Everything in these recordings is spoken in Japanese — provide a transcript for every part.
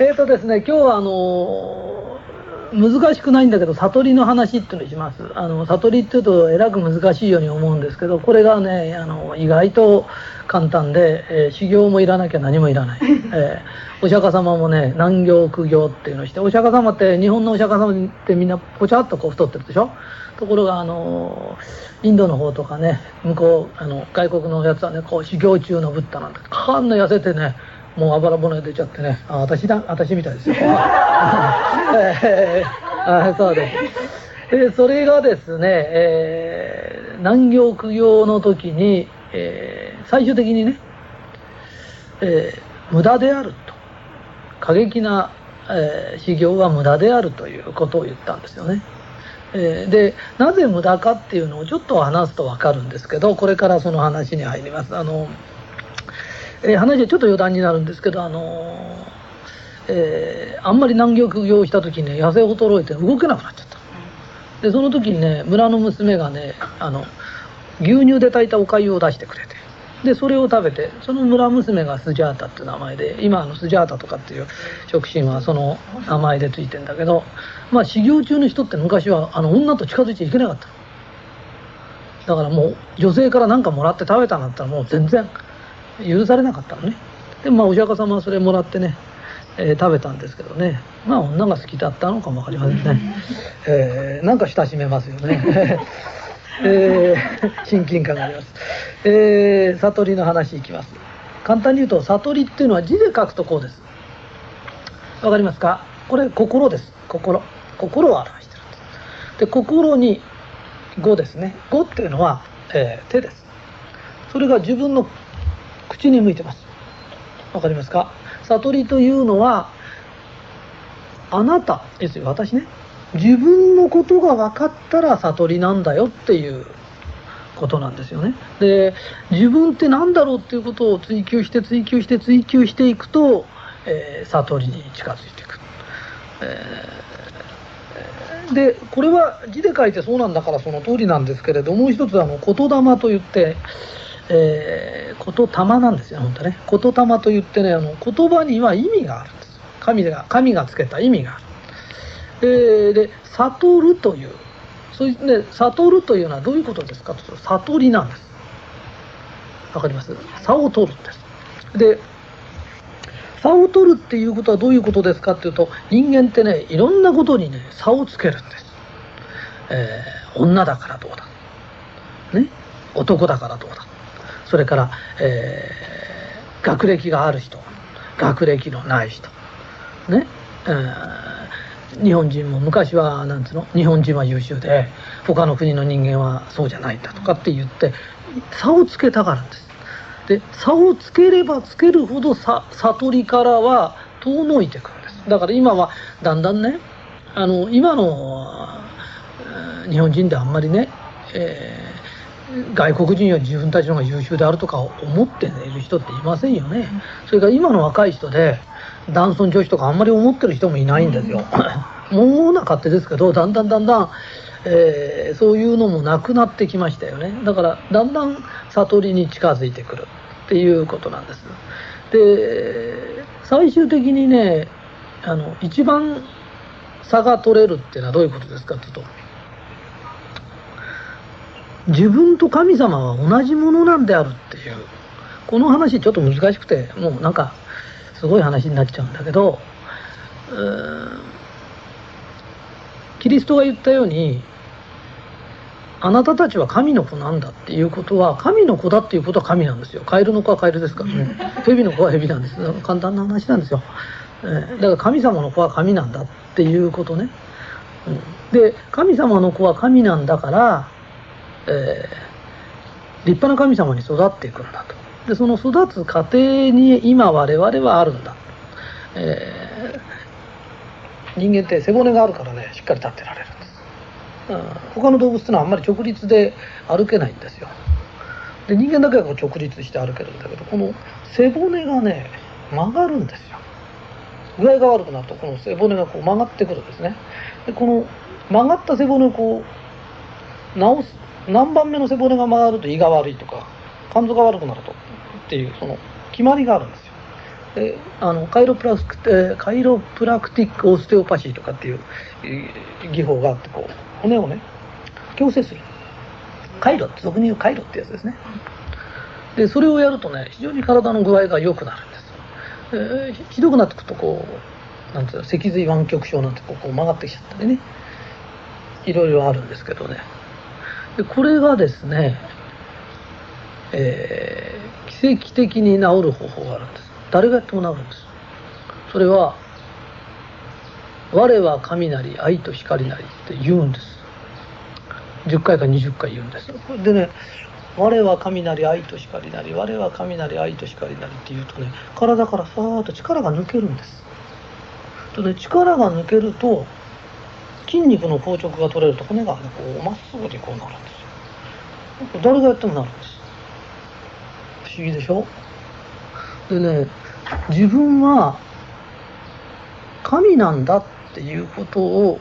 えっとですね、今日はあの難しくないんだけど、悟りの話っていうのにします。あの悟りっていうと、えらく難しいように思うんですけど、これがね、あの意外と簡単で、えー、修行もいらなきゃ何もいらない。えー、お釈迦様もね、南行苦行っていうのをして、お釈迦様って、日本のお釈迦様ってみんなぽちゃっとこう太ってるでしょ？ところが、あのインドの方とかね、向こう、あの外国のやつはね、こう修行中のブッダなんて、かんの痩せてね、もうあばら骨出ちゃってね、あ、私だ、私みたいですよ。えー、あそうです。で、それがですね、えー、南行苦行の時に、えー、最終的にね、えー、無駄であると。過激な、えー、修行は無駄であるということを言ったんですよね。えー、でなぜ無駄かっていうのをちょっと話すと分かるんですけどこれからその話に入ります。あのえー、話はちょっと余談になるんですけど、あのえー、あんまり南極業した時にね、痩せ衰えて動けなくなっちゃった。で、その時にね、村の娘がね、あの、牛乳で炊いたお粥を出してくれて、で、それを食べて、その村娘がスジャータっていう名前で、今のスジャータとかっていう食品はその名前でついてんだけど、まあ修行中の人って昔はあの女と近づいちゃいけなかった。だからもう女性から何かもらって食べたんだったらもう全然許されなかったのね。でもまあお釈迦様はそれもらってね、えー、食べたんですけどね。まあ女が好きだったのかも分かりませんね、えー、なんか親しめますよね。えー、親近感があります、えー、悟りの話いきます。簡単に言うと悟りっていうのは字で書くとこうです。わかりますか？これ心です。心。心を表してるんです。で心に語ですね。語っていうのは、えー、手です。それが自分の口に向いてます。わかりますか？悟りというのは、あなたですよ、私ね。自分のことが分かったら悟りなんだよっていうことなんですよね。で、自分って何だろうっていうことを追求して追求して追求していくと、えー、悟りに近づいていく。えー、で、これは字で書いてそうなんだからその通りなんですけれどもう一つあの言霊といって、えー、言霊なんですよ、本当ね。言霊と言ってね、あの言葉には意味があるんです。神が神がつけた意味がある。えー、で、悟るという、そういうね、悟るというのはどういうことですか？と悟りなんです。わかります？差を取るんです。で、差を取るっていうことはどういうことですか？っていうと、人間ってね、いろんなことにね、差をつけるんです。えー、女だからどうだ。ね？男だからどうだ。それから、えー、学歴がある人学歴のない人。ね、えー、日本人も昔はなんつうの？日本人は優秀で他の国の人間はそうじゃないんだとかって言って差をつけたがるんです。で差をつければつけるほどさ悟りからは遠のいてくるんです。だから今はだんだんねあの今の日本人であんまりね、え外国人は自分たちの方が優秀であるとか思っている人っていませんよね。それから今の若い人で男尊女子とかあんまり思ってる人もいないんですよ。もうな勝手ですけどだんだんだんだん、えー、そういうのもなくなってきましたよね。だからだんだん悟りに近づいてくるっていうことなんです。で最終的にねあの一番差が取れるっていうのはどういうことですかっていうと自分と神様は同じものなんであるっていうこの話ちょっと難しくてもうなんかすごい話になっちゃうんだけどキリストが言ったようにあなたたちは神の子なんだっていうことは神の子だっていうことは神なんですよ。カエルの子はカエルですからね。蛇の子は蛇なんです。簡単な話なんですよ、えー、だから神様の子は神なんだっていうことね、うん、で神様の子は神なんだからえー、立派な神様に育っていくんだと。で、その育つ過程に今我々はあるんだ。えー、人間って背骨があるからね、しっかり立ってられるんです。うん、他の動物ってのはあんまり直立で歩けないんですよ。で、人間だけはこう直立して歩けるんだけど、この背骨がね、曲がるんですよ。具合が悪くなると、この背骨がこう曲がってくるんですね。で、この曲がった背骨をこう、直す何番目の背骨が曲がると胃が悪いとか肝臓が悪くなるとっていうその決まりがあるんですよ。えあのカイロプラスクテカイロプラクティックオステオパシーとかっていう技法があってこう骨をね矯正する。カイロ俗に言うカイロってやつですね。でそれをやるとね非常に体の具合が良くなるんです、え、ひどくなってくとこうなんていうの脊髄湾曲症なんてこう曲がってきちゃったりね。いろいろあるんですけどね。でこれがですね、えー、奇跡的に治る方法があるんです。誰がやっても治るんです。それは「我は神なり愛と光なり」って言うんです。10回か20回言うんです。でね「我は神なり愛と光なり我は神なり愛と光なり」って言うとね体からさーっと力が抜けるんです。で、ね、力が抜けると筋肉の硬直が取れると骨がねこうまっすぐにこうなるんですよ。誰がやってもなるんです不思議でしょ？でね自分は神なんだっていうことを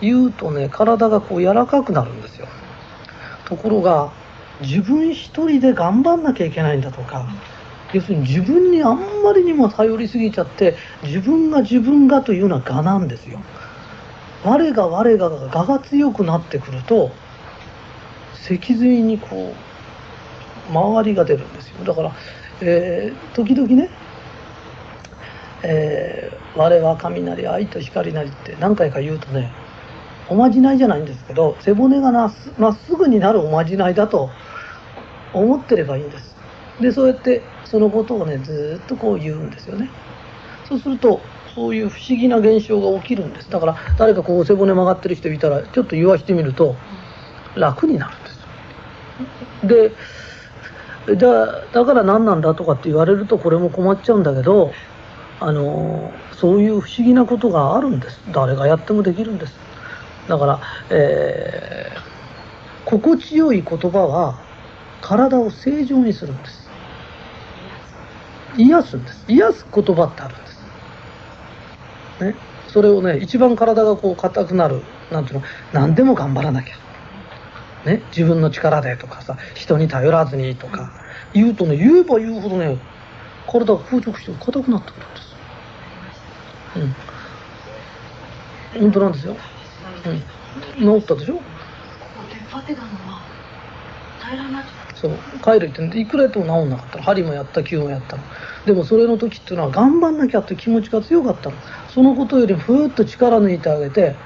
言うとね体がこう柔らかくなるんですよ。ところが自分一人で頑張んなきゃいけないんだとか要するに自分にあんまりにも頼りすぎちゃって自分が自分がというのは我なんですよ。我が我がが我が強くなってくると脊髄にこう周りが出るんですよ。だから、えー、時々ねえー、我は神なり愛と光なりって何回か言うとねおまじないじゃないんですけど背骨がまっすぐになるおまじないだと思ってればいいんです。でそうやってそのことをねずっとこう言うんですよね。そうするとそういう不思議な現象が起きるんです。だから誰かこう背骨曲がってる人いたらちょっと言わしてみると楽になるんですでだだから何なんだとかって言われるとこれも困っちゃうんだけどあのそういう不思議なことがあるんです。誰がやってもできるんです。だから、えー、心地よい言葉は体を正常にするんです。癒すんです。癒す言葉ってあるんです。ねそれをね一番体がこう硬くなるなんていうの何でも頑張らなきゃね、自分の力でとかさ人に頼らずにとか言うとね言えば言うほどね体が硬直して硬くなってくるんですうん。本当なんですよ。うん。治ったでしょ？そう、帰るっていくらやっても治んなかった針もやった、球もやったの。でもそれの時っていうのは頑張んなきゃって気持ちが強かったの。そのことよりふーっと力抜いてあげて、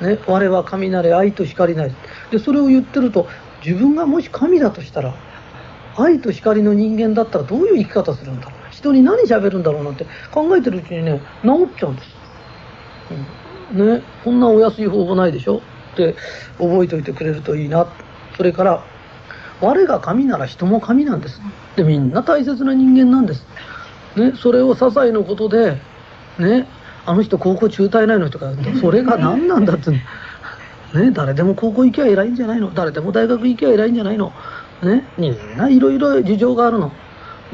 ね、我は神なれ愛と光なり。で、それを言ってると、自分がもし神だとしたら、愛と光の人間だったらどういう生き方するんだろう。人に何喋るんだろうなんて考えてるうちにね治っちゃうんです、うん、ねこんなお安い方法ないでしょって覚えておいてくれるといいなそれから我が神なら人も神なんです。でみんな大切な人間なんです、ね、それを些細なことでねあの人高校中退ないのとかそれが何なんだって。ね誰でも高校行きゃ偉いんじゃないの。誰でも大学行きゃ偉いんじゃないの。ねみんないろいろ事情があるの。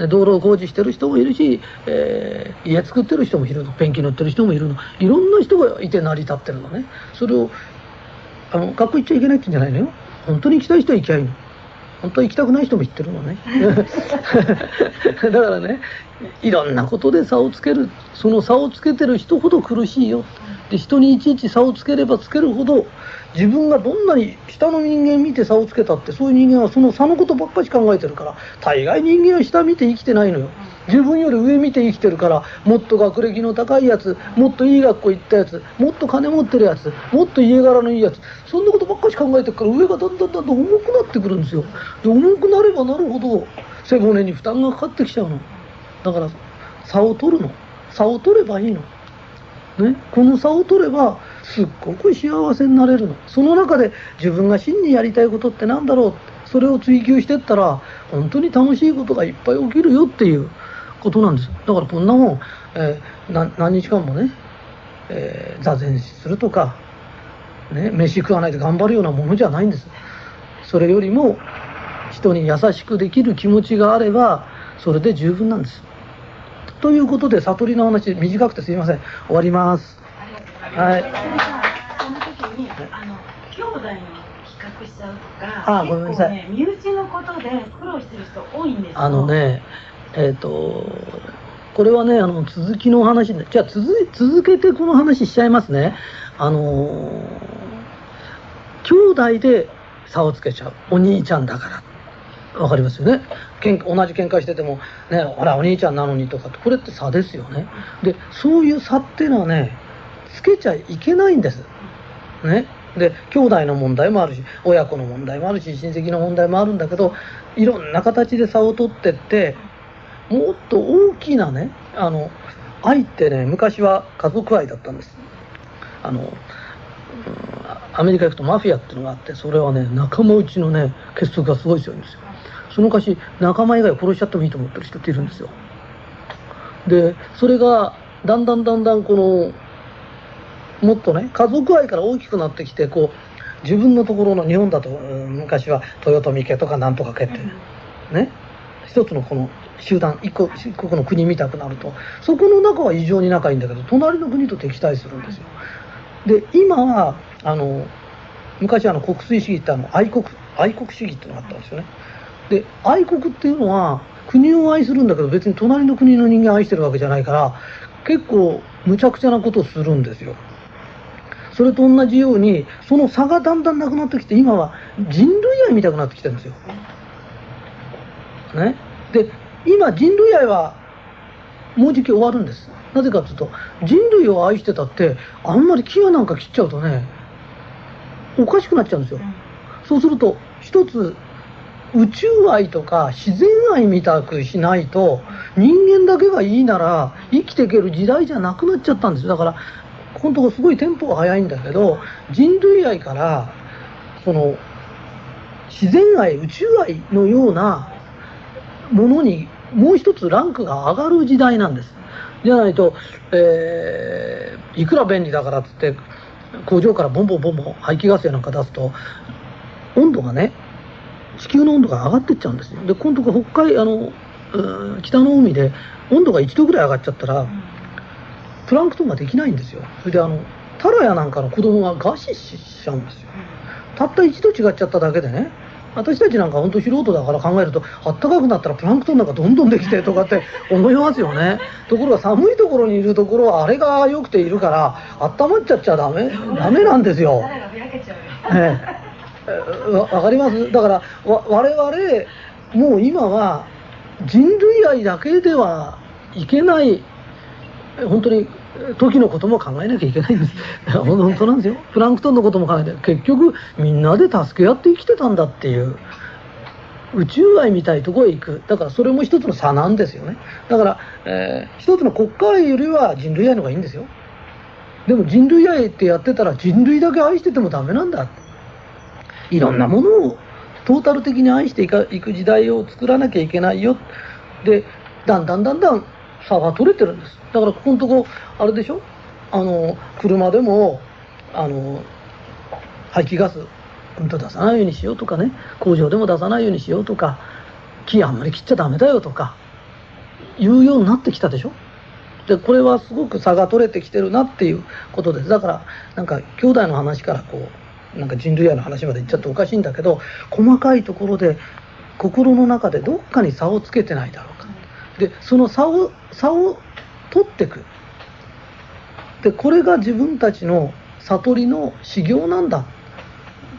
道路工事してる人もいるし、えー、家作ってる人もいるの。ペンキ塗ってる人もいるの。いろんな人がいて成り立ってるのね。それをあの学校行っちゃいけないって言うんじゃないのよ。本当に行きたい人は行きゃいいの。本当は行きたくない人も行ってるのね。だからねいろんなことで差をつける。その差をつけてる人ほど苦しいよ。で人にいちいち差をつければつけるほど自分がどんなに下の人間見て差をつけたってそういう人間はその差のことばっかり考えてるから大概人間は下見て生きてないのよ。自分より上見て生きてるからもっと学歴の高いやつもっといい学校行ったやつもっと金持ってるやつもっと家柄のいいやつそんなことばっかり考えてるから上がだんだんだんだん重くなってくるんですよ。で重くなればなるほど背骨に負担がかかってきちゃうの。だから差を取るの。差を取ればいいの。ね？この差を取ればすっごく幸せになれるの。その中で自分が真にやりたいことって何だろう？それを追求してったら本当に楽しいことがいっぱい起きるよっていうことなんです。だからこんなもん、えー、何日間もね、えー、座禅するとか、ね、飯食わないで頑張るようなものじゃないんです。それよりも人に優しくできる気持ちがあればそれで十分なんです。ということで悟りの話短くてすいません。終わります。はい。その時に、あの、兄弟の比較しちゃうとか、あごめんなさい、ね、身内のことで苦労してる人多いんですあのね、えっ、ー、と、これはねあの続きの話でじゃあ続続けてこの話しちゃいますね。あの兄弟で差をつけちゃう。お兄ちゃんだからわかりますよね。けん同じ喧嘩しててもねほらお兄ちゃんなのにとかこれって差ですよね。でそういう差っていうのはねつけちゃいけないんです。ね。で兄弟の問題もあるし親子の問題もあるし親戚の問題もあるんだけどいろんな形で差を取ってってもっと大きなねあの愛ってね昔は家族愛だったんです。あの、うん、アメリカ行くとマフィアっていうのがあってそれはね仲間内のね結束がすごい強いんですよ。その昔仲間以外殺しちゃってもいいと思ってる人っているんですよ。でそれがだんだんだんだんこのもっとね家族愛から大きくなってきてこう自分のところの日本だと、うん、昔は豊臣家とかなんとか家ってね一つのこの集団一個一国の国見たくなると。そこの中は異常に仲いいんだけど隣の国と敵対するんですよ。で今はあの昔あの国粋主義ってあの愛国愛国主義っていうのがあったんですよねで愛国っていうのは国を愛するんだけど別に隣の国の人間を愛してるわけじゃないから結構むちゃくちゃなことをするんですよ。それと同じようにその差がだんだんなくなってきて今は人類愛見たくなってきてるんですよ。ね、で今人類愛はもうじき終わるんです。なぜかというと人類を愛してたってあんまり牙なんか切っちゃうとねおかしくなっちゃうんですよ、そうすると一つ宇宙愛とか自然愛みたくしないと人間だけがいいなら生きていける時代じゃなくなっちゃったんですよ。だからここのとこすごいテンポが速いんだけど人類愛からその自然愛宇宙愛のようなものにもう一つランクが上がる時代なんです。じゃないと、えー、いくら便利だからっつって工場からボンボンボンボン排気ガスやなんか出すと温度がね地球の温度が上がってっちゃうんですよ。で今度北海あの北の海で温度が1度ぐらい上がっちゃったら、プランクトンができないんですよ。それであのタラヤなんかの子供が餓死しちゃうんですよ。たった1度違っちゃっただけでね。私たちなんか本当素人だから考えるとあったかくなったらプランクトンなんかどんどんできてとかって 思いますよね。ところが寒いところにいるところはあれが良くているから温まっちゃっちゃダメダメなんですよ。ええ、わかります？だからわ我々もう今は人類愛だけではいけない本当に時のことも考えなきゃいけないんです。本当なんですよ。プランクトンのことも考えて結局みんなで助け合って生きてたんだっていう宇宙愛みたいとこへ行く。だからそれも一つの差なんですよね。だから、えー、一つの国家愛よりは人類愛の方がいいんですよ。でも人類愛ってやってたら人類だけ愛しててもダメなんだ。いろんなものをトータル的に愛していく時代を作らなきゃいけないよ。でだんだんだんだん差が取れてるんです。だからここのとこあれでしょ？あの車でもあの排気ガスうんと出さないようにしようとかね。工場でも出さないようにしようとか。木あんまり切っちゃダメだよとか。言うようになってきたでしょ？でこれはすごく差が取れてきてるなっていうことです。だからなんか兄弟の話からこうなんか人類愛の話まで言っちゃっておかしいんだけど細かいところで心の中でどっかに差をつけてないだろうか。でその差を差を取ってく。でこれが自分たちの悟りの修行なんだ。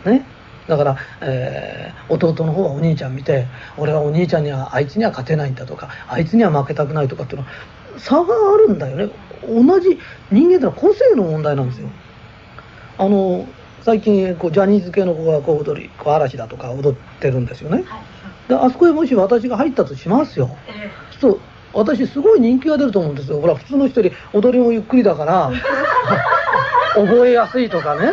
ね。だから、えー、弟の方はお兄ちゃん見て俺はお兄ちゃんにはあいつには勝てないんだとかあいつには負けたくないとかっていうのは差があるんだよね。同じ人間ってのは個性の問題なんですよ。あの最近こうジャニーズ系の子がこう踊りこう嵐だとか踊ってるんですよね、であそこへもし私が入ったとしますよ、そう私すごい人気が出ると思うんですよ。ほら普通の人より踊りもゆっくりだから 覚えやすいとかね。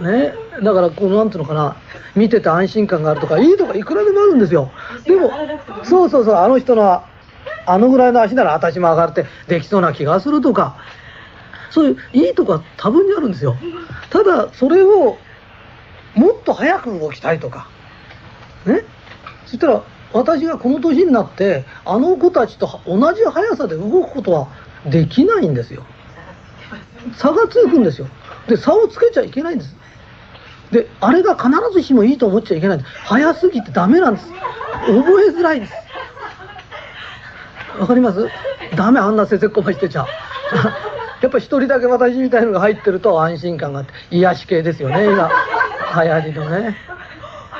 ね。だからこうなんていうのかな見てて安心感があるとかいいとかいくらでもあるんですよ。でもそうそうそうあの人のあのぐらいの足なら私も上がってできそうな気がするとかそういういいとこ多分にあるんですよただそれをもっと早く動きたいとか。ね？そしたら私がこの年になってあの子たちと同じ速さで動くことはできないんですよ。差がつくんですよ。で差をつけちゃいけないんです。であれが必ずしもいいと思っちゃいけない。んです速すぎてダメなんです。覚えづらいんです。わかります？ダメあんなせせっこましてちゃ。やっぱ一人だけ私みたいのが入ってると安心感があって癒し系ですよね今。流行りのね。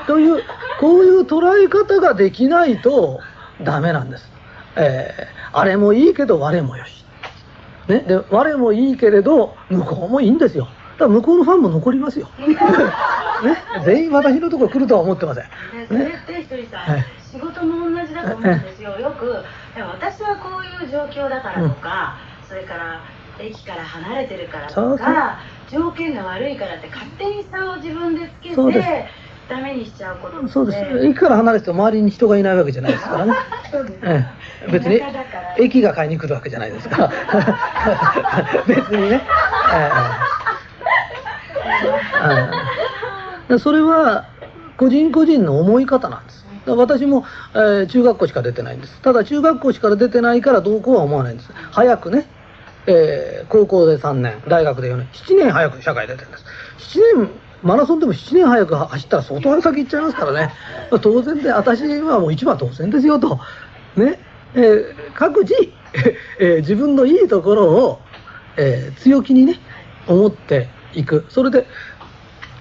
というこういう捉え方ができないとダメなんです、えー、あれもいいけど我もよし、ね、で我もいいけれど向こうもいいんですよ。だから向こうのファンも残りますよ、ね、全員私のところ来るとは思ってません、ね、それってひとりさん、はい、仕事も同じだと思うんですよ。よく私はこういう状況だからとか、うん、それから駅から離れてるからとか条件が悪いからって勝手に差を自分でつけてダメにしちゃうことそうです。駅から離れてて周りに人がいないわけじゃないですからね。そうです、ええ、別に駅が買いに来るわけじゃないですから。別にね、ええ、それは個人個人の思い方なんです。私も、えー、中学校しか出てないんです。ただ中学校しか出てないからどうこうは思わないんです。早くねえー、高校で3年、大学で4年、7年早く社会出てるんです。7年、マラソンでも7年早く走ったら相当先行っちゃいますからね。まあ当然で、私はもう一番当然ですよと。ね。えー、各自、えー、自分のいいところを、えー、強気にね、思っていく。それで、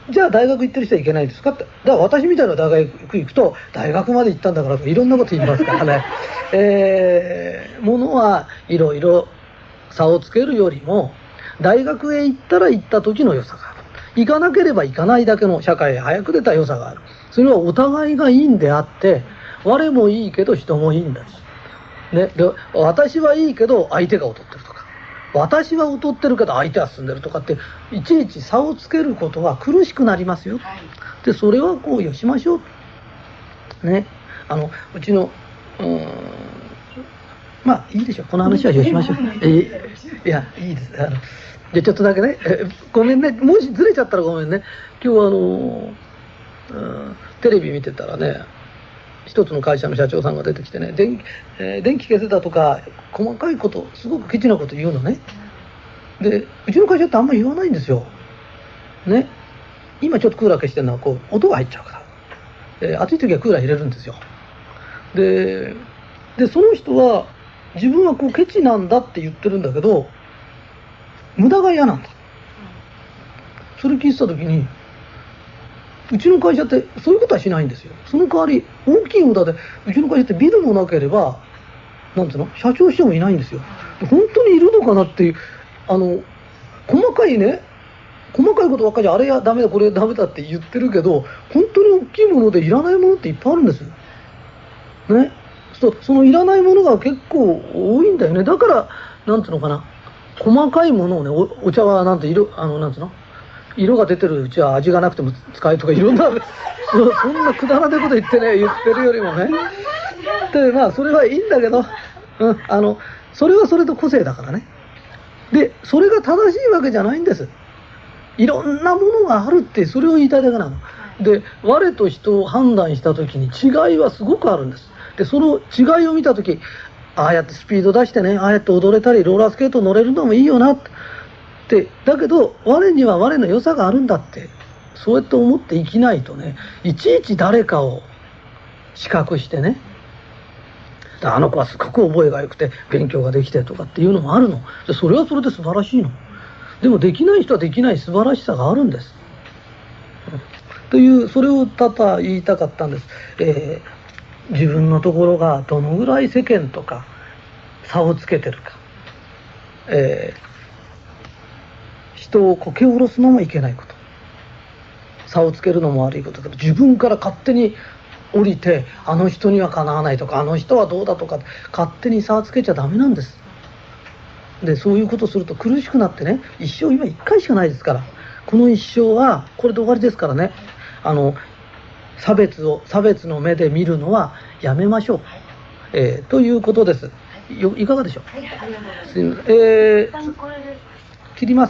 じゃあ大学行ってる人はいけないですかって。だから私みたいな大学行くと、大学まで行ったんだからいろんなこと言いますからね。えー、ものはいろいろ差をつけるよりも、大学へ行ったら行った時の良さがある。行かなければ行かないだけの社会へ早く出た良さがある。それはお互いがいいんであって、我もいいけど人もいいんだし。ね、で私はいいけど相手が劣ってるとか。私は劣ってるけど相手は進んでるとかって、いちいち差をつけることは苦しくなりますよ。で、それはこうよしましょう。ね。あの、うちの、うん、まあいいでしょう。この話はしましょう。いやいいです。あのじゃちょっとだけね。ごめんね。もしずれちゃったらごめんね。今日はあの、うん、テレビ見てたらね一つの会社の社長さんが出てきてね電,、えー、電気消せたとか細かいことすごくケチなこと言うのね。でうちの会社ってあんまり言わないんですよ。ね。今ちょっとクーラー消してるのはこう音が入っちゃうから、えー、暑い時はクーラー入れるんですよ。ででその人は自分はこうケチなんだって言ってるんだけど無駄が嫌なんだ。それ聞いてた時にうちの会社ってそういうことはしないんですよ。その代わり大きい無駄でうちの会社ってビルもなければなんていうの社長してもいないんですよ。本当にいるのかなっていうあの細かいね細かいことばっかりあれやダメだこれダメだって言ってるけど本当に大きいものでいらないものっていっぱいあるんですね。そそのいらないものが結構多いんだよね。だからなんていうのかな。細かいものをねおお茶はなんて色あのなんていうの？色が出てるうちは味がなくても使えとかいろんな そんなくだらないこと言ってね言ってるよりもね。でまあそれはいいんだけど、うん、あのそれはそれと個性だからね。でそれが正しいわけじゃないんです。いろんなものがあるってそれを言いたいだけなの。で我と人を判断した時に違いはすごくあるんです。その違いを見た時ああやってスピード出してねああやって踊れたりローラースケート乗れるのもいいよなって。だけど我には我の良さがあるんだってそうやって思って生きないとねいちいち誰かを視覚してねあの子はすごく覚えが良くて勉強ができてとかっていうのもあるの。それはそれで素晴らしいの。でもできない人はできない素晴らしさがあるんです、というそれをただ言いたかったんです、えー自分のところがどのぐらい世間とか差をつけてるか、えー、人をこけ下ろすのもいけないこと。差をつけるのも悪いこと。だけど自分から勝手に降りてあの人にはかなわないとかあの人はどうだとか勝手に差をつけちゃダメなんです。でそういうことすると苦しくなってね一生今1回しかないですから。この一生はこれで終わりですからね。あの差別を差別の目で見るのはやめましょう、えー、ということです。よいかがでしょう、はい、すみません。えー、切ります